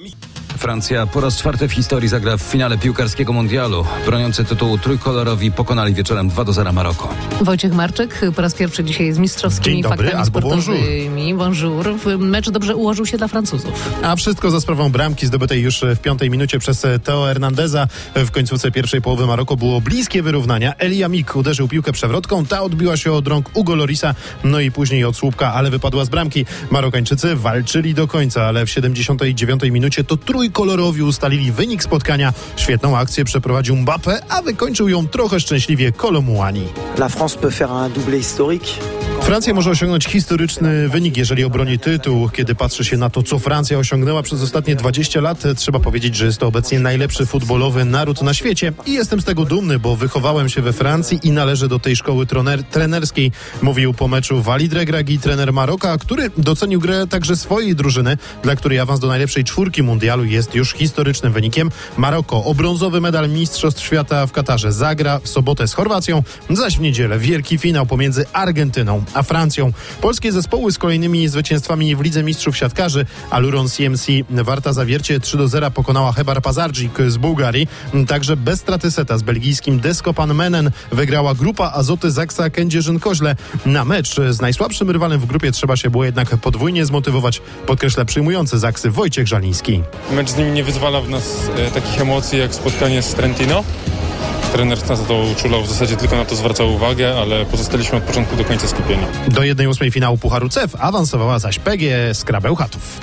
আমি Francja po raz czwarty w historii zagra w finale piłkarskiego mundialu. Broniący tytułu trójkolorowi pokonali wieczorem 2 do 0 Maroko. Wojciech Marczyk po raz pierwszy dzisiaj z mistrzowskimi Dzień dobry, faktami sportowymi. Bonjour. Mecz dobrze ułożył się dla Francuzów. A wszystko za sprawą bramki zdobytej już w piątej minucie przez Teo Hernandeza. W końcówce pierwszej połowy Maroko było bliskie wyrównania. Elia Mik uderzył piłkę przewrotką, ta odbiła się od rąk Ugo Lorisa, no i później od słupka, ale wypadła z bramki. Marokańczycy walczyli do końca, ale w 79 minucie to trójkolorowi ustalili wynik spotkania. Świetną akcję przeprowadził Mbappé, a wykończył ją trochę szczęśliwie Kolomuani. La France peut faire un historique. Francja może osiągnąć historyczny wynik, jeżeli obroni tytuł. Kiedy patrzy się na to, co Francja osiągnęła przez ostatnie 20 lat, trzeba powiedzieć, że jest to obecnie najlepszy futbolowy naród na świecie. I jestem z tego dumny, bo wychowałem się we Francji i należę do tej szkoły trener trenerskiej, mówił po meczu Walid Regragi, trener Maroka, który docenił grę także swojej drużyny, dla której awans do najlepszej czwórki mundialu jest już historycznym wynikiem. Maroko o brązowy medal Mistrzostw Świata w Katarze zagra w sobotę z Chorwacją, zaś w niedzielę wielki finał pomiędzy Argentyną a Francją. Polskie zespoły z kolejnymi zwycięstwami w Lidze Mistrzów Siatkarzy. Aluron CMC Warta Zawiercie 3 do 0 pokonała Hebar Pazardzik z Bułgarii. Także bez straty seta z belgijskim Deskopan Menen wygrała grupa Azoty Zaksa Kędzierzyn-Koźle. Na mecz z najsłabszym rywalem w grupie trzeba się było jednak podwójnie zmotywować, podkreśla przyjmujący Zaksy Wojciech Żaliński. Mecz z nimi nie wyzwala w nas e, takich emocji jak spotkanie z Trentino. Trener nas to uczulał, w zasadzie tylko na to zwracał uwagę, ale pozostaliśmy od początku do końca skupieni. Do 1-8 finału Pucharu CEF awansowała zaś PGE z Krabełchatów.